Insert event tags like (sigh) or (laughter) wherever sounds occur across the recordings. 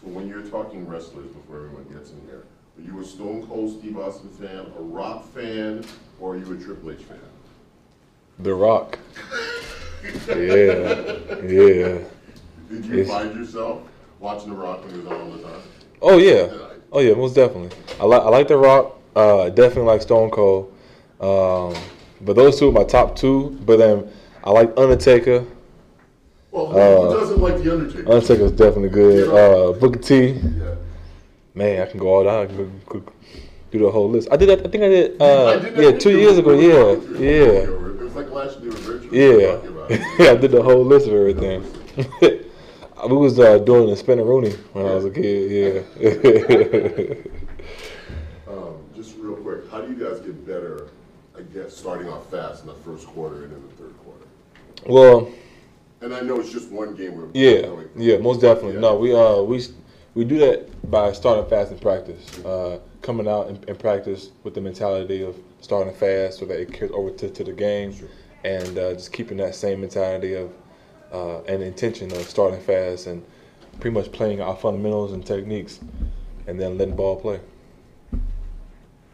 So when you're talking wrestlers, before everyone gets in here, are you a Stone Cold Steve Austin fan, a Rock fan, or are you a Triple H fan? The Rock. yeah, yeah. Did you Yes. find yourself watching The Rock when he was on all the time? Oh yeah, oh yeah, most definitely. I like I like The Rock. Uh, definitely like Stone Cold. Um, but those two are my top two. But then I like Undertaker. Well, who, Uh, who doesn't like The Undertaker? Undertaker's definitely good. Uh, Booker T. yeah. Man, I can go all down. I can go- go- do the whole list. I did that. I think I did. I Uh, did yeah, two years ago. Yeah, talking through it. yeah, It was like last year with Richard. we were yeah. yeah, (laughs) I did the whole list of everything. (laughs) we was uh, doing the Spinaroonie when I was a kid. Yeah. (laughs) Um, just real quick, how do you guys get better, I guess, starting off fast in the first quarter and in the third quarter? well, And I know it's just one game. We're yeah, yeah, most definitely. Yeah. No, we uh we we do that by starting fast in practice. Uh, coming out in, in practice with the mentality of starting fast so that it carries over to, to the game, Sure. and uh, just keeping that same mentality of uh, and intention of starting fast and pretty much playing our fundamentals and techniques, and then letting ball play.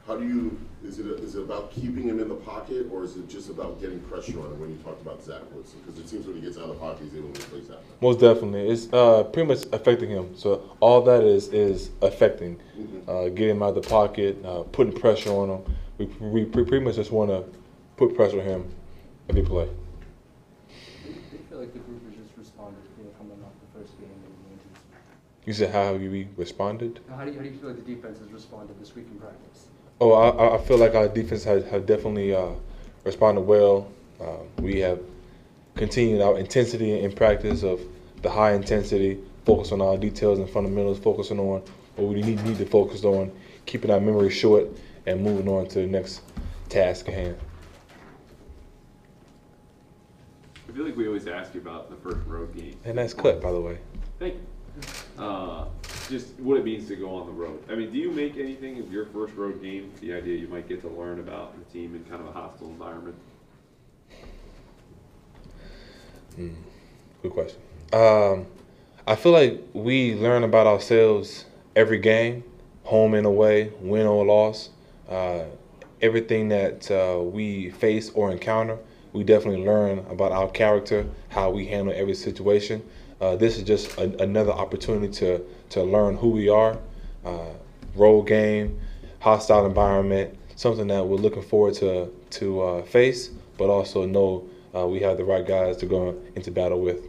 How do you, is it, is it about keeping him in the pocket, or is it just about getting pressure on him when you talked about Zach Wilson? Because it seems when he gets out of the pocket, he's able to replace that. Most definitely, it's uh, pretty much affecting him. So all that is is affecting, uh, getting him out of the pocket, uh, putting pressure on him. We, we pretty much just want to put pressure on him every play. I feel like the group has just responded, you know, coming off the first game and the injuries. You said how have we responded? How do you, how do you feel like the defense has responded this week in practice? Oh, I- I, feel like our defense has have definitely uh, responded well. Uh, we have continued our intensity in practice of the high intensity, focus on our details and fundamentals, focusing on what we need, need to focus on, keeping our memory short, and moving on to the next task at hand. I feel like we always ask you about the first road game. And that's cut, by the way. Thank you. Uh, just what it means to go on the road. I mean, do you make anything of your first road game? The idea you might get to learn about the team in kind of a hostile environment. Good question. Um, I feel like we learn about ourselves every game, home and away, win or loss. Uh, everything that uh, we face or encounter, we definitely learn about our character, how we handle every situation. Uh, this is just a, another opportunity to to learn who we are. Uh, role game, hostile environment, something that we're looking forward to to uh, face, but also know uh, we have the right guys to go into battle with.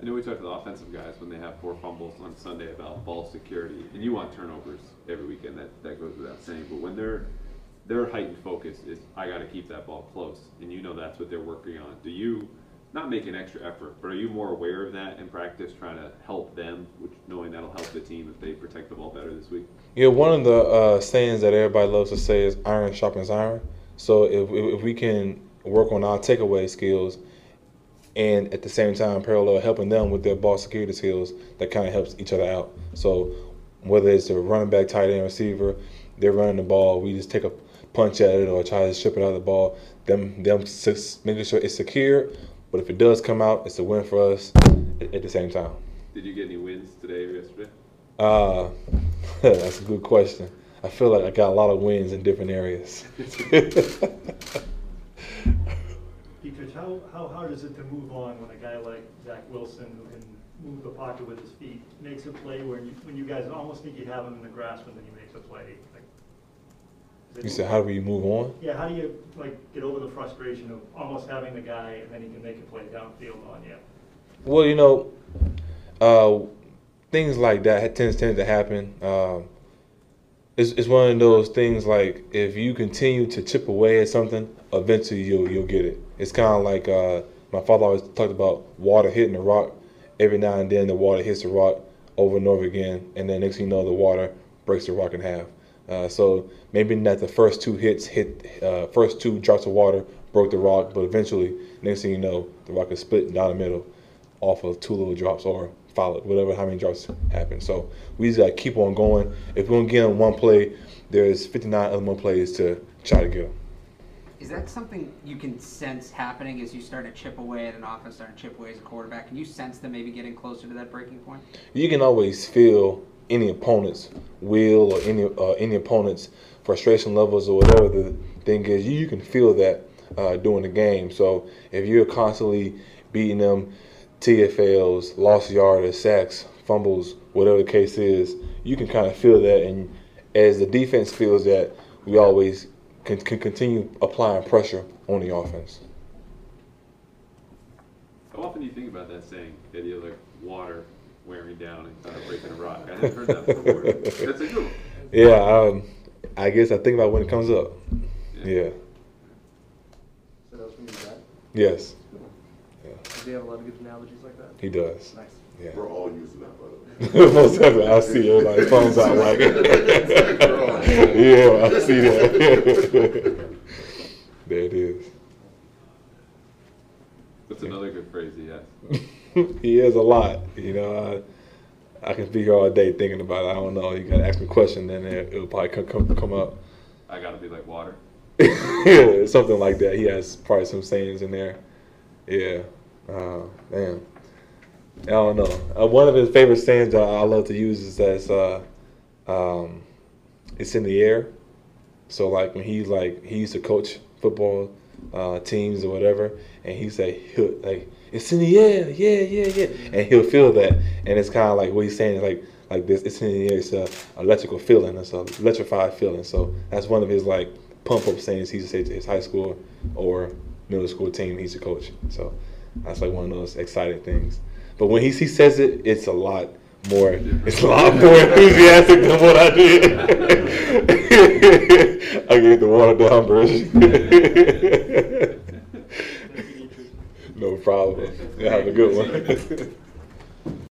I know we talked to the offensive guys when they have four fumbles on Sunday about ball security, and you want turnovers every weekend. That that goes without saying. But when their their heightened focus is, I got to keep that ball close, and you know that's what they're working on. Do you not make an extra effort, but are you more aware of that in practice, trying to help them, which knowing that'll help the team if they protect the ball better this week? Yeah, one of the uh, sayings that everybody loves to say is "iron sharpens iron." So if if we can work on our takeaway skills, and at the same time parallel helping them with their ball security skills, that kind of helps each other out. So whether it's a running back, tight end, receiver, they're running the ball, we just take a punch at it or try to strip it out of the ball. Them them making sure it's secure, but if it does come out, it's a win for us at, at the same time. Did you get any wins today or yesterday? Uh, (laughs) that's a good question. I feel like I got a lot of wins in different areas. (laughs) Peter, how, how hard is it to move on when a guy like Zach Wilson, who can move the pocket with his feet, makes a play where you, when you guys almost think you have him in the grasp and then he makes a play? Like, is it- you said, how do we move on? Yeah, how do you, like, get over the frustration of almost having the guy and then he can make a play downfield on you? Well, you know, uh, things like that tends tend to happen. Um, it's, it's one of those things like if you continue to chip away at something, eventually you'll you'll get it. It's kind of like uh, my father always talked about water hitting the rock. Every now and then the water hits the rock over and over again, and then next thing you know the water breaks the rock in half. Uh, so maybe not the first two hits hit, uh, first two drops of water broke the rock, but eventually next thing you know the rock is split down the middle off of two little drops or followed, whatever, how many drops happen. So we just got to keep on going. If we're going to get on one play, there's 59 other more plays to try to get. is that something you can sense happening as you start to chip away at an offense, start to chip away as a quarterback? Can you sense them maybe getting closer to that breaking point? you can always feel any opponent's will or any uh, any opponent's frustration levels or whatever the thing is. You, you can feel that uh, during the game. So if you're constantly beating them, TFLs, lost yardage, sacks, fumbles, whatever the case is, you can kind of feel that. And as the defense feels that, we always can, can continue applying pressure on the offense. How often do you think about that saying, idea of like water wearing down and kind of breaking a rock? I hadn't heard that before. That's a good one. Yeah, um, I guess I think about when it comes up. Yeah. So that was from you, Zach? Yes, Do you have a lot of good analogies like that? he does. Nice. Yeah. We're all using that, by the way. (laughs) Most definitely, I see everybody's phones out like (laughs) (laughs) Yeah, I see that. there it is. That's another good phrase he has. (laughs) he is a lot, you know. I, I can be here all day thinking about it. I don't know. You gotta ask me a question, then it, it'll probably come, come, come up. I gotta be like water. yeah, (laughs) something like that. He has probably some sayings in there. Yeah. Uh, man. I don't know. Uh, one of his favorite sayings I, I love to use is that uh, um, it's in the air. So like when he like he used to coach football uh, teams or whatever, and he say he'll like it's in the air, yeah, yeah, yeah, and he'll feel that, and it's kind of like what he's saying is like like this. It's in the air. It's a electrical feeling. It's a electrified feeling. So that's one of his like pump up sayings he used to say to his high school or middle school team he's a coach. So that's like one of those exciting things. But when he, he says it, it's a lot more. It's a lot more (laughs) enthusiastic than what I did. (laughs) Gave the water down, Bruce. (laughs) no problem. (laughs) Yeah, have a good one.